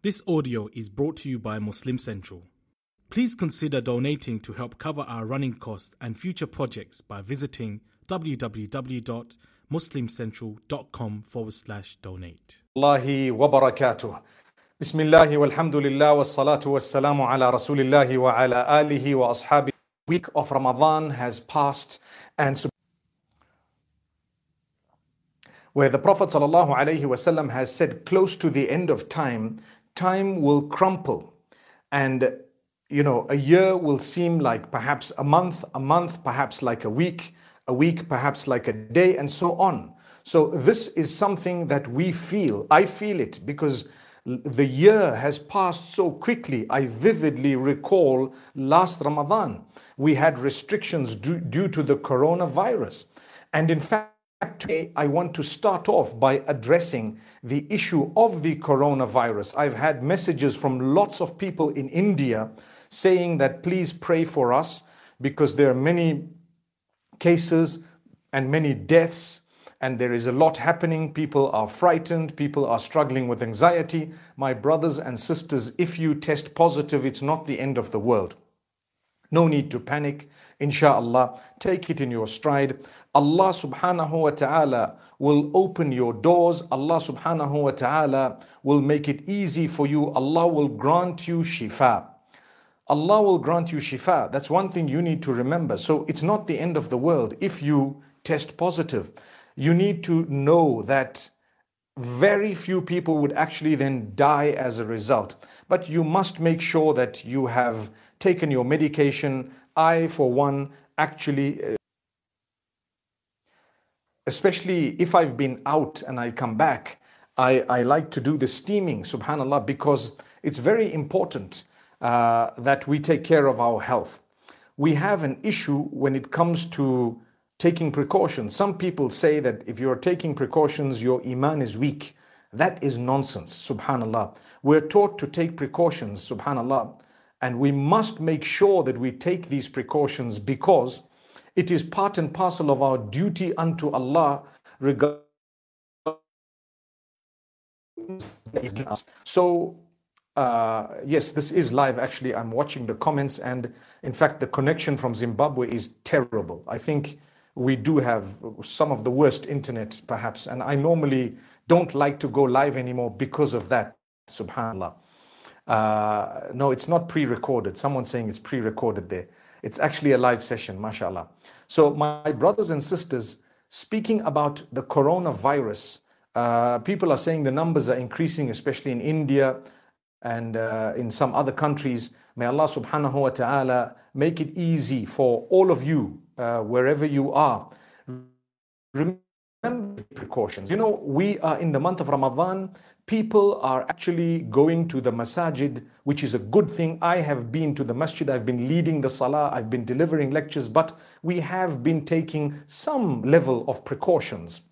This audio is brought to you by Muslim Central. Please consider donating to help cover our running costs and future projects by visiting www.muslimcentral.com forward slash donate. Allahi wa barakatuh. Bismillahi walhamdulillah wa salamu ala rasulillahi wa ala alihi wa ashabi. Week of Ramadan has passed and where the Prophet ﷺ has said close to the end of time time will crumple and you know a year will seem like perhaps a month, a month perhaps like a week, a week perhaps like a day and so on. So this is something that we feel. I feel it because the year has passed so quickly. I vividly recall last Ramadan, we had restrictions due, due to the coronavirus. And in fact, today I want to start off by addressing the issue of the coronavirus. I've had messages from lots of people in India saying that please pray for us because there are many cases and many deaths and there is a lot happening. People are frightened, people are struggling with anxiety. My brothers and sisters, if you test positive, it's not the end of the world. No need to panic. Insha'Allah, take it in your stride. Allah subhanahu wa ta'ala will open your doors. Allah subhanahu wa ta'ala will make it easy for you. Allah will grant you shifa. Allah will grant you shifa. That's one thing you need to remember. So it's not the end of the world if you test positive you need to know that very few people would actually then die as a result. But you must make sure that you have taken your medication. I, for one, actually, uh, especially if I've been out and I come back, I, I like to do the steaming, subhanAllah, because it's very important uh, that we take care of our health. We have an issue when it comes to taking precautions. Some people say that if you're taking precautions, your iman is weak. That is nonsense, subhanallah. We're taught to take precautions, subhanallah, and we must make sure that we take these precautions because it is part and parcel of our duty unto Allah regarding so uh, yes, this is live. Actually, I'm watching the comments, and in fact, the connection from Zimbabwe is terrible. I think we do have some of the worst internet, perhaps. And I normally don't like to go live anymore because of that, subhanAllah. Uh, no, it's not pre recorded. Someone's saying it's pre recorded there. It's actually a live session, mashallah. So, my brothers and sisters, speaking about the coronavirus, uh, people are saying the numbers are increasing, especially in India and uh, in some other countries. May Allah subhanahu wa ta'ala make it easy for all of you uh, wherever you are. Remember precautions. You know, we are in the month of Ramadan. People are actually going to the masajid, which is a good thing. I have been to the masjid, I've been leading the salah, I've been delivering lectures, but we have been taking some level of precautions.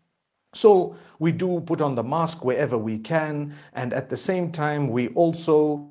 So we do put on the mask wherever we can, and at the same time, we also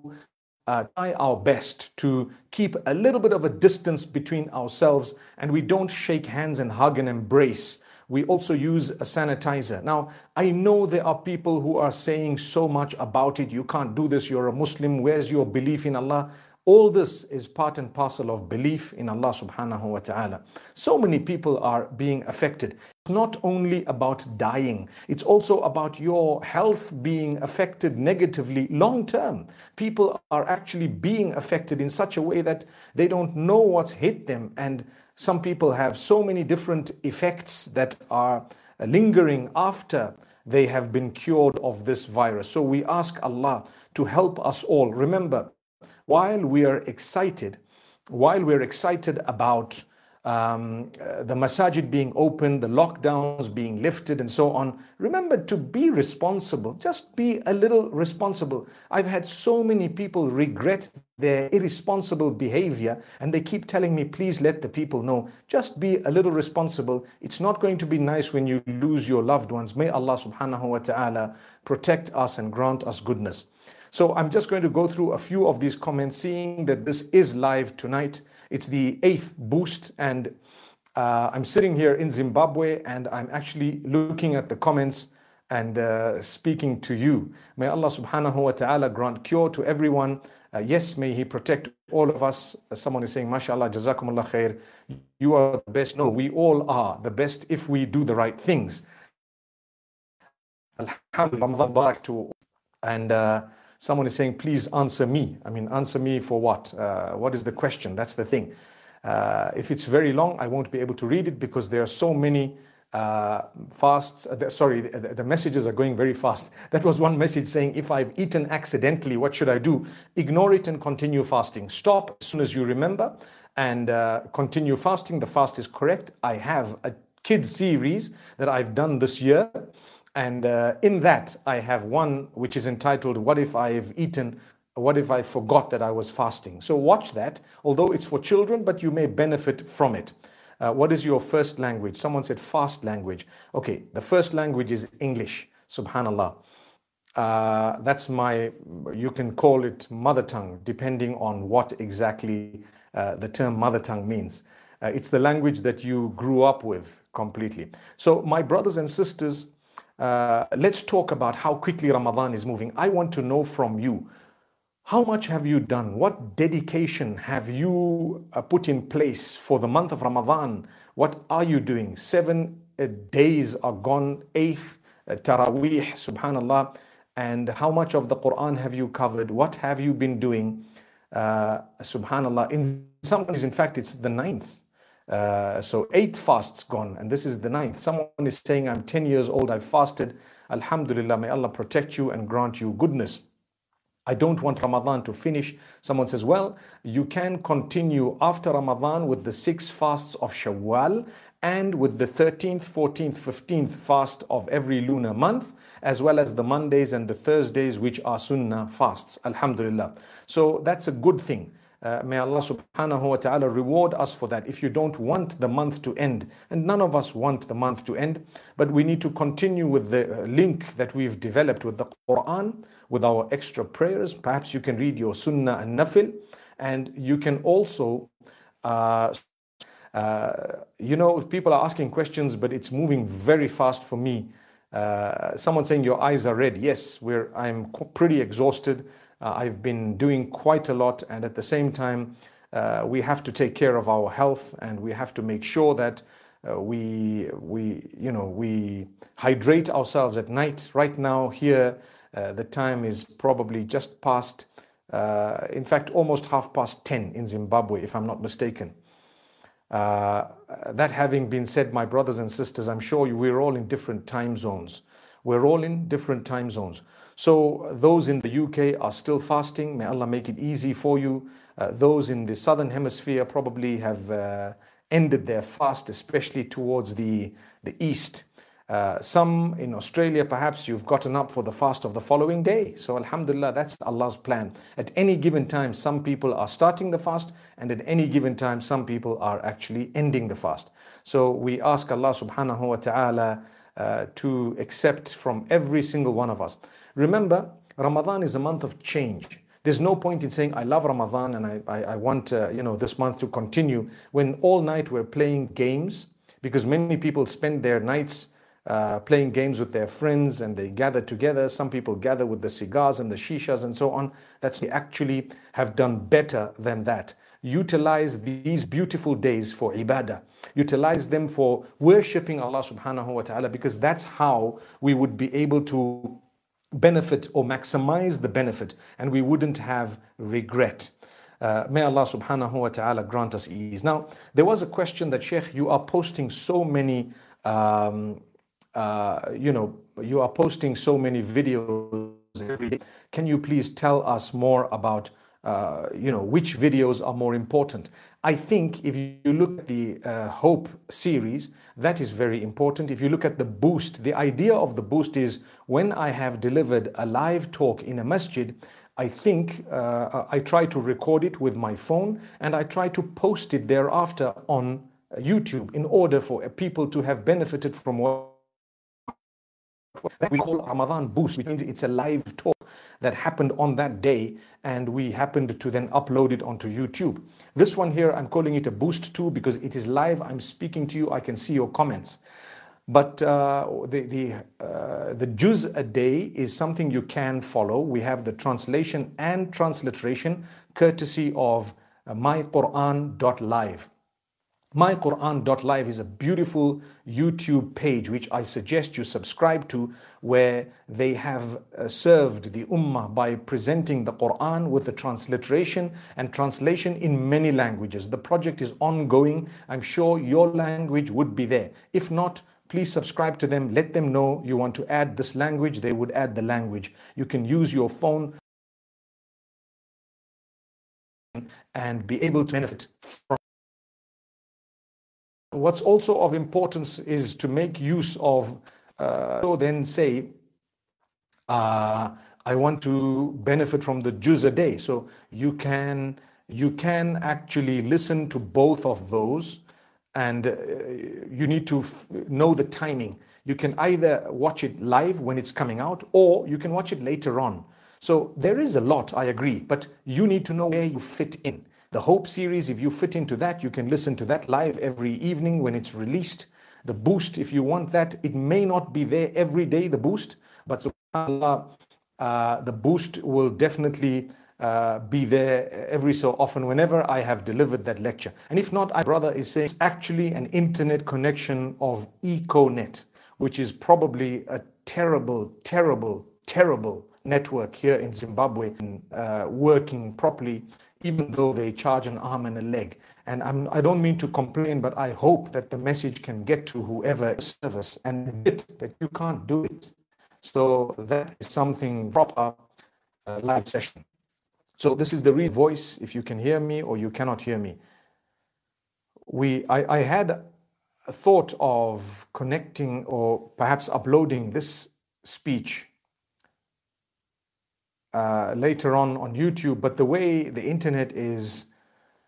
uh, try our best to keep a little bit of a distance between ourselves and we don't shake hands and hug and embrace. We also use a sanitizer. Now, I know there are people who are saying so much about it. You can't do this. You're a Muslim. Where's your belief in Allah? All this is part and parcel of belief in Allah subhanahu wa ta'ala. So many people are being affected. Not only about dying, it's also about your health being affected negatively long term. People are actually being affected in such a way that they don't know what's hit them. And some people have so many different effects that are uh, lingering after they have been cured of this virus. So we ask Allah to help us all. Remember, while we are excited, while we're excited about um, uh, the masajid being open, the lockdowns being lifted, and so on, remember to be responsible. Just be a little responsible. I've had so many people regret their irresponsible behavior, and they keep telling me, please let the people know. Just be a little responsible. It's not going to be nice when you lose your loved ones. May Allah subhanahu wa ta'ala protect us and grant us goodness. So I'm just going to go through a few of these comments, seeing that this is live tonight. It's the eighth boost, and uh, I'm sitting here in Zimbabwe, and I'm actually looking at the comments and uh, speaking to you. May Allah subhanahu wa ta'ala grant cure to everyone. Uh, yes, may He protect all of us. Uh, someone is saying, MashaAllah, Jazakumullah khair. You are the best. No, we all are the best if we do the right things. Alhamdulillah, to and uh, someone is saying, please answer me. I mean, answer me for what? Uh, what is the question? That's the thing. Uh, if it's very long, I won't be able to read it because there are so many uh, fasts. Uh, sorry, the, the, messages are going very fast. That was one message saying, if I've eaten accidentally, what should I do? Ignore it and continue fasting. Stop as soon as you remember and uh, continue fasting. The fast is correct. I have a kids series that I've done this year and uh, in that, I have one which is entitled, What If I've Eaten? What if I forgot that I was fasting? So watch that, although it's for children, but you may benefit from it. Uh, what is your first language? Someone said fast language. Okay, the first language is English, subhanAllah. Uh, that's my, you can call it mother tongue, depending on what exactly uh, the term mother tongue means. Uh, it's the language that you grew up with completely. So, my brothers and sisters, uh, let's talk about how quickly Ramadan is moving. I want to know from you how much have you done? What dedication have you uh, put in place for the month of Ramadan? What are you doing? Seven uh, days are gone, eighth uh, Taraweeh, subhanAllah. And how much of the Quran have you covered? What have you been doing? Uh, subhanAllah. In some ways, in fact, it's the ninth. Uh, so eight fasts gone, and this is the ninth. Someone is saying, I'm 10 years old, I've fasted. Alhamdulillah, may Allah protect you and grant you goodness. I don't want Ramadan to finish. Someone says, well, you can continue after Ramadan with the six fasts of Shawwal and with the 13th, 14th, 15th fast of every lunar month, as well as the Mondays and the Thursdays, which are Sunnah fasts. Alhamdulillah. So that's a good thing. Uh, may Allah subhanahu wa ta'ala reward us for that. If you don't want the month to end, and none of us want the month to end, but we need to continue with the uh, link that we've developed with the Quran, with our extra prayers. Perhaps you can read your Sunnah and Nafil, and you can also. Uh, uh, you know, people are asking questions, but it's moving very fast for me. Uh, someone saying your eyes are red. Yes, we're, I'm pretty exhausted. Uh, I've been doing quite a lot, and at the same time, uh, we have to take care of our health, and we have to make sure that uh, we we you know we hydrate ourselves at night. Right now, here, the time is probably just past. In fact, almost half past ten in Zimbabwe, if I'm not mistaken. Uh, that having been said, my brothers and sisters, I'm sure you, we're all in different time zones. We're all in different time zones. So those in the UK are still fasting. May Allah make it easy for you. Uh, those in the southern hemisphere probably have uh, ended their fast, especially towards the, the east. Uh, some in Australia, perhaps you've gotten up for the fast of the following day. So, Alhamdulillah, that's Allah's plan. At any given time, some people are starting the fast, and at any given time, some people are actually ending the fast. So, we ask Allah subhanahu wa ta'ala uh, to accept from every single one of us. Remember, Ramadan is a month of change. There's no point in saying, I love Ramadan and I, I, I want uh, you know, this month to continue when all night we're playing games because many people spend their nights uh, playing games with their friends and they gather together. Some people gather with the cigars and the shishas and so on. That's they actually have done better than that. Utilize these beautiful days for ibadah. Utilize them for worshipping Allah subhanahu wa ta'ala because that's how we would be able to benefit or maximize the benefit and we wouldn't have regret. Uh, may Allah subhanahu wa ta'ala grant us ease. Now, there was a question that Sheikh, you are posting so many, um, uh, you know, you are posting so many videos every day. Can you please tell us more about uh, you know, which videos are more important. I think if you look at the uh, Hope series, that is very important. If you look at the boost, the idea of the boost is when I have delivered a live talk in a masjid, I think uh, I try to record it with my phone and I try to post it thereafter on YouTube in order for people to have benefited from what we call Ramadan boost, which means it's a live talk that happened on that day and we happened to then upload it onto YouTube. This one here, I'm calling it a boost too because it is live. I'm speaking to you. I can see your comments. But uh, the, the, uh, the juz a day is something you can follow. We have the translation and transliteration courtesy of uh, myquran.live. MyQuran.live is a beautiful YouTube page which I suggest you subscribe to, where they have uh, served the Ummah by presenting the Quran with the transliteration and translation in many languages. The project is ongoing. I'm sure your language would be there. If not, please subscribe to them. Let them know you want to add this language, they would add the language. You can use your phone and be able to benefit from What's also of importance is to make use of, uh, so then say, uh, I want to benefit from the juz a day. So you can you can actually listen to both of those, and uh, you need to know the timing. You can either watch it live when it's coming out, or you can watch it later on. So there is a lot, I agree, but you need to know where you fit in. The Hope series, if you fit into that, you can listen to that live every evening when it's released. The boost, if you want that, it may not be there every day, the boost, but subhanAllah, uh, the boost will definitely uh, be there every so often whenever I have delivered that lecture. And if not, my brother is saying it's actually an internet connection of EcoNet, which is probably a terrible, terrible, terrible network here in Zimbabwe uh, working properly even though they charge an arm and a leg. And I'm, I don't mean to complain, but I hope that the message can get to whoever service and admit that you can't do it. So that is something proper uh, live session. So this is the real voice. If you can hear me or you cannot hear me, we I, I had a thought of connecting or perhaps uploading this speech uh, later on on YouTube, but the way the internet is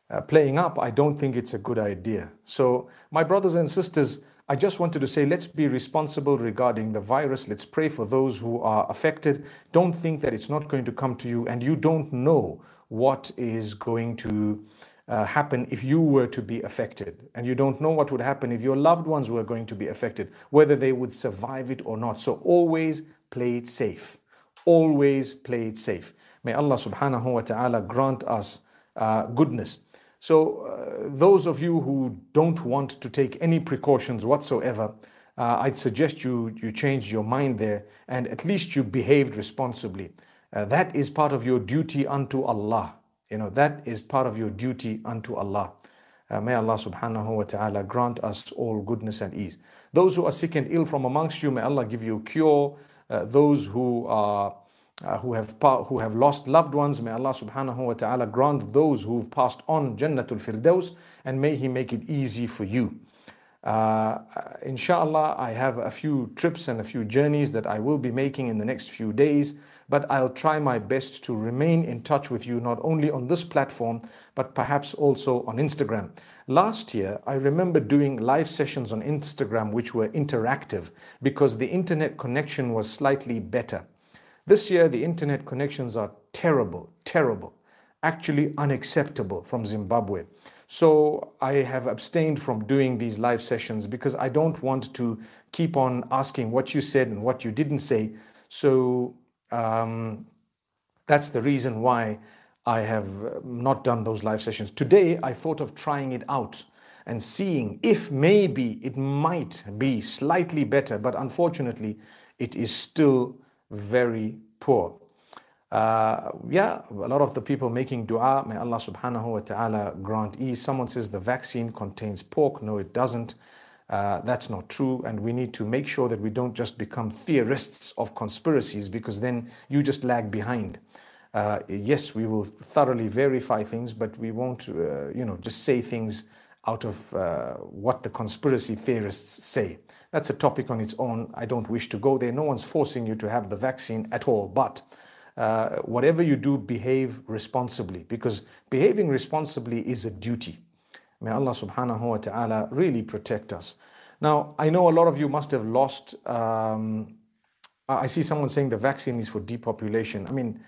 uh, playing up, I don't think it's a good idea. So, my brothers and sisters, I just wanted to say let's be responsible regarding the virus. Let's pray for those who are affected. Don't think that it's not going to come to you, and you don't know what is going to uh, happen if you were to be affected. And you don't know what would happen if your loved ones were going to be affected, whether they would survive it or not. So, always play it safe always play it safe. May Allah subhanahu wa ta'ala grant us uh, goodness. So, uh, those of you who don't want to take any precautions whatsoever, uh, I'd suggest you, you change your mind there and at least you behaved responsibly. Uh, that is part of your duty unto Allah. You know, that is part of your duty unto Allah. Uh, may Allah subhanahu wa ta'ala grant us all goodness and ease. Those who are sick and ill from amongst you, may Allah give you cure. Uh, those who are uh, who have who have lost loved ones may Allah subhanahu wa ta'ala grant those who've passed on Jannatul Firdaus and may He make it easy for you. Uh, inshallah, I have a few trips and a few journeys that I will be making in the next few days, but I'll try my best to remain in touch with you not only on this platform, but perhaps also on Instagram. Last year, I remember doing live sessions on Instagram which were interactive because the internet connection was slightly better. This year, the internet connections are terrible, terrible, actually unacceptable from Zimbabwe. So I have abstained from doing these live sessions because I don't want to keep on asking what you said and what you didn't say. So um, that's the reason why I have uh, not done those live sessions. Today, I thought of trying it out and seeing if maybe it might be slightly better, but unfortunately, it is still very poor. Uh, yeah, a lot of the people making dua, may Allah subhanahu wa ta'ala grant ease. Someone says the vaccine contains pork. No, it doesn't. Uh, that's not true. And we need to make sure that we don't just become theorists of conspiracies because then you just lag behind. Uh, yes, we will thoroughly verify things, but we won't, uh, you know, just say things out of uh, what the conspiracy theorists say. That's a topic on its own. I don't wish to go there. No one's forcing you to have the vaccine at all. But uh, whatever you do, behave responsibly because behaving responsibly is a duty. May Allah subhanahu wa ta'ala really protect us. Now, I know a lot of you must have lost. Um, I see someone saying the vaccine is for depopulation. I mean,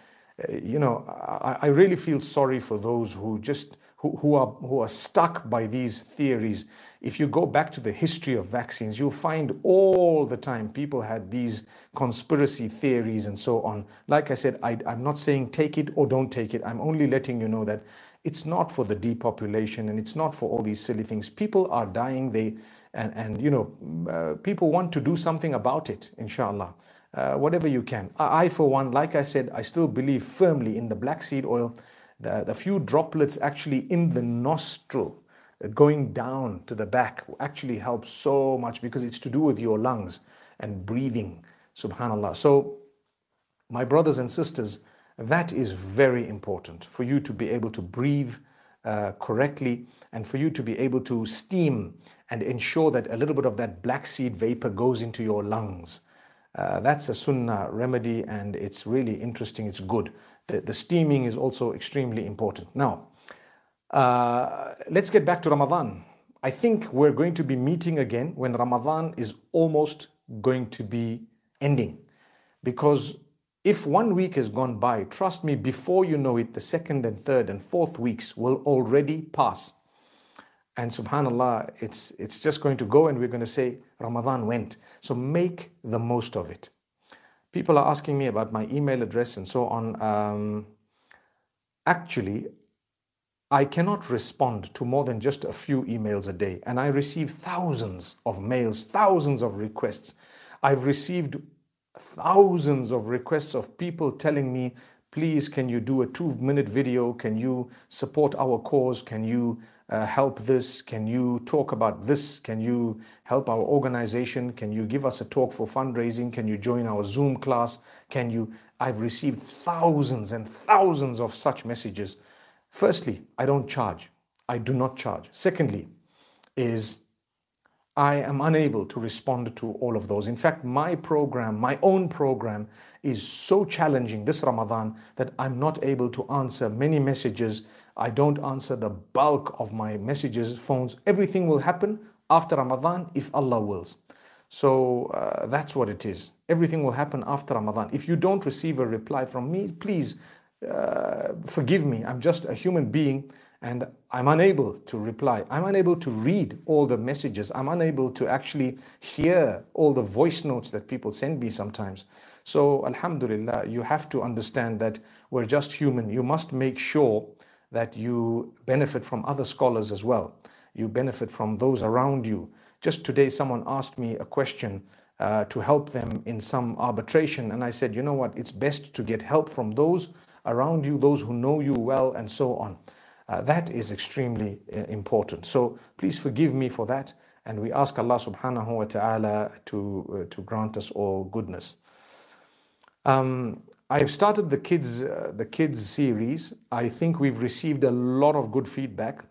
you know, I, I really feel sorry for those who just who, who are who are stuck by these theories. If you go back to the history of vaccines, you'll find all the time people had these conspiracy theories and so on. Like I said, I, I'm not saying take it or don't take it. I'm only letting you know that it's not for the depopulation and it's not for all these silly things. People are dying. They and and you know, uh, people want to do something about it. Inshallah. Uh, whatever you can. I, for one, like I said, I still believe firmly in the black seed oil. The, the few droplets actually in the nostril uh, going down to the back actually helps so much because it's to do with your lungs and breathing. Subhanallah. So, my brothers and sisters, that is very important for you to be able to breathe uh, correctly and for you to be able to steam and ensure that a little bit of that black seed vapor goes into your lungs. Uh, that's a sunnah remedy and it's really interesting, it's good. The, the steaming is also extremely important. Now, uh, let's get back to Ramadan. I think we're going to be meeting again when Ramadan is almost going to be ending. Because if one week has gone by, trust me, before you know it, the second and third and fourth weeks will already pass. And subhanAllah, it's, it's just going to go and we're going to say, Ramadan went. So make the most of it. People are asking me about my email address and so on. Um, actually, I cannot respond to more than just a few emails a day. And I receive thousands of mails, thousands of requests. I've received thousands of requests of people telling me, please, can you do a two minute video? Can you support our cause? Can you uh, help this? Can you talk about this? Can you help our organization? Can you give us a talk for fundraising? Can you join our Zoom class? Can you? I've received thousands and thousands of such messages. Firstly, I don't charge. I do not charge. Secondly, is I am unable to respond to all of those. In fact, my program, my own program, is so challenging this Ramadan that I'm not able to answer many messages I don't answer the bulk of my messages, phones. Everything will happen after Ramadan if Allah wills. So uh, that's what it is. Everything will happen after Ramadan. If you don't receive a reply from me, please uh, forgive me. I'm just a human being and I'm unable to reply. I'm unable to read all the messages. I'm unable to actually hear all the voice notes that people send me sometimes. So, Alhamdulillah, you have to understand that we're just human. You must make sure that you benefit from other scholars as well. You benefit from those around you. Just today, someone asked me a question uh, to help them in some arbitration, and I said, you know what, it's best to get help from those around you, those who know you well, and so on. Uh, that is extremely uh, important. So please forgive me for that, and we ask Allah subhanahu wa ta'ala to, uh, to grant us all goodness. Um, I've started the kids uh, the kids series. I think we've received a lot of good feedback,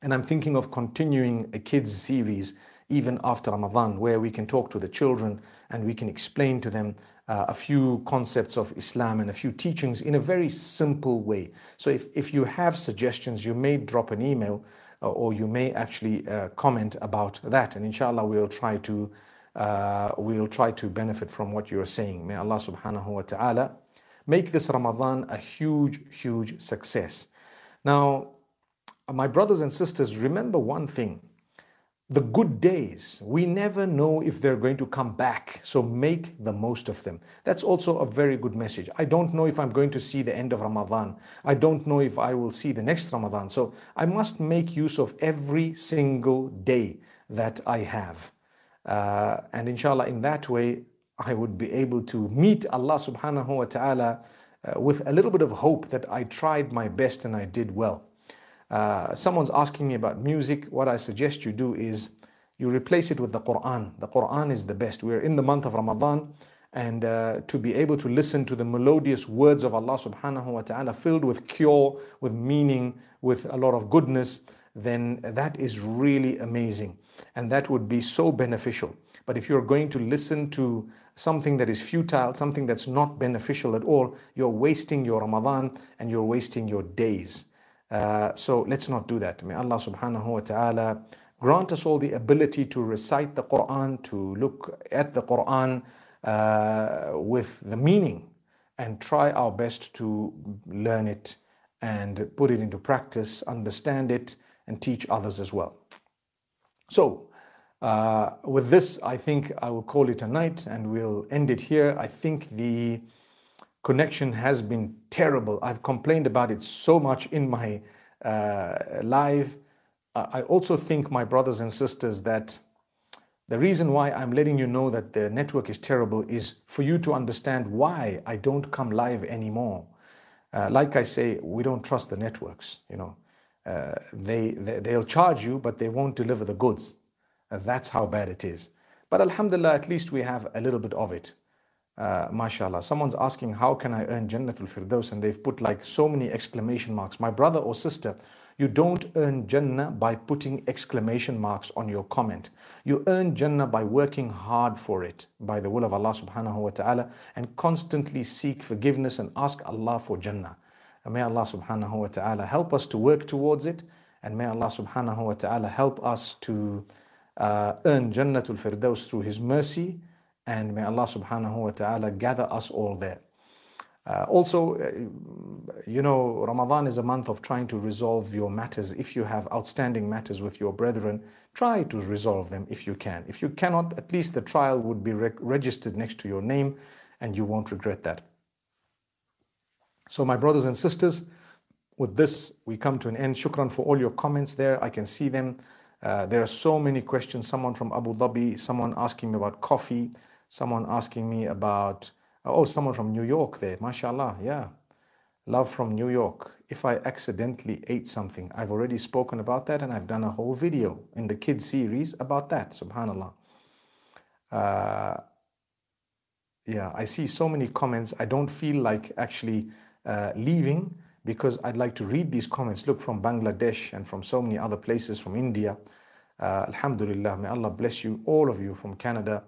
and I'm thinking of continuing a kids series even after Ramadan, where we can talk to the children and we can explain to them uh, a few concepts of Islam and a few teachings in a very simple way. So if, if you have suggestions, you may drop an email uh, or you may actually uh, comment about that, and inshallah we'll try to uh, we'll try to benefit from what you're saying. May Allah subhanahu wa ta'ala make this Ramadan a huge, huge success. Now, my brothers and sisters, remember one thing. The good days, we never know if they're going to come back, so make the most of them. That's also a very good message. I don't know if I'm going to see the end of Ramadan. I don't know if I will see the next Ramadan. So I must make use of every single day that I have. Uh, and inshallah, in that way, I would be able to meet Allah subhanahu wa ta'ala uh, with a little bit of hope that I tried my best and I did well. Uh, someone's asking me about music. What I suggest you do is you replace it with the Quran. The Quran is the best. We're in the month of Ramadan, and uh, to be able to listen to the melodious words of Allah subhanahu wa ta'ala filled with cure, with meaning, with a lot of goodness, then that is really amazing. And that would be so beneficial. But if you're going to listen to something that is futile, something that's not beneficial at all, you're wasting your Ramadan and you're wasting your days. Uh, so let's not do that. May Allah subhanahu wa ta'ala grant us all the ability to recite the Quran, to look at the Quran uh, with the meaning and try our best to learn it and put it into practice, understand it, and teach others as well. So, uh, with this, I think I will call it a night and we'll end it here. I think the connection has been terrible. I've complained about it so much in my uh, live. I also think, my brothers and sisters, that the reason why I'm letting you know that the network is terrible is for you to understand why I don't come live anymore. Uh, like I say, we don't trust the networks. You know, uh, they, they they'll charge you, but they won't deliver the goods. Uh, that's how bad it is. But Alhamdulillah, at least we have a little bit of it. Uh, mashallah. Someone's asking, how can I earn Jannatul Firdaus? And they've put like so many exclamation marks. My brother or sister, you don't earn Jannah by putting exclamation marks on your comment. You earn Jannah by working hard for it by the will of Allah subhanahu wa ta'ala and constantly seek forgiveness and ask Allah for Jannah. And may Allah subhanahu wa ta'ala help us to work towards it and may Allah subhanahu wa ta'ala help us to uh, earn Jannatul Firdaus through His mercy and may Allah subhanahu wa ta'ala gather us all there. Uh, also, uh, you know, Ramadan is a month of trying to resolve your matters. If you have outstanding matters with your brethren, try to resolve them if you can. If you cannot, at least the trial would be re registered next to your name and you won't regret that. So, my brothers and sisters, with this, we come to an end. Shukran for all your comments there. I can see them. Uh, there are so many questions. Someone from Abu Dhabi, someone asking me about coffee, someone asking me about Oh, someone from New York there. MashaAllah. Yeah. Love from New York. If I accidentally ate something, I've already spoken about that and I've done a whole video in the kids series about that. Subhanallah. Uh, yeah, I see so many comments. I don't feel like actually uh, leaving because I'd like to read these comments. Look, from Bangladesh and from so many other places, from India. Uh, Alhamdulillah, may Allah bless you, all of you from Canada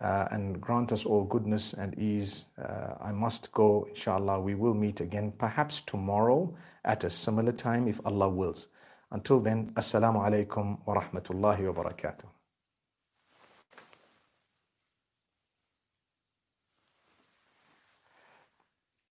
uh, and grant us all goodness and ease. Uh, I must go, inshallah. We will meet again, perhaps tomorrow at a similar time if Allah wills. Until then, Assalamu alaikum wa rahmatullahi wa barakatuh.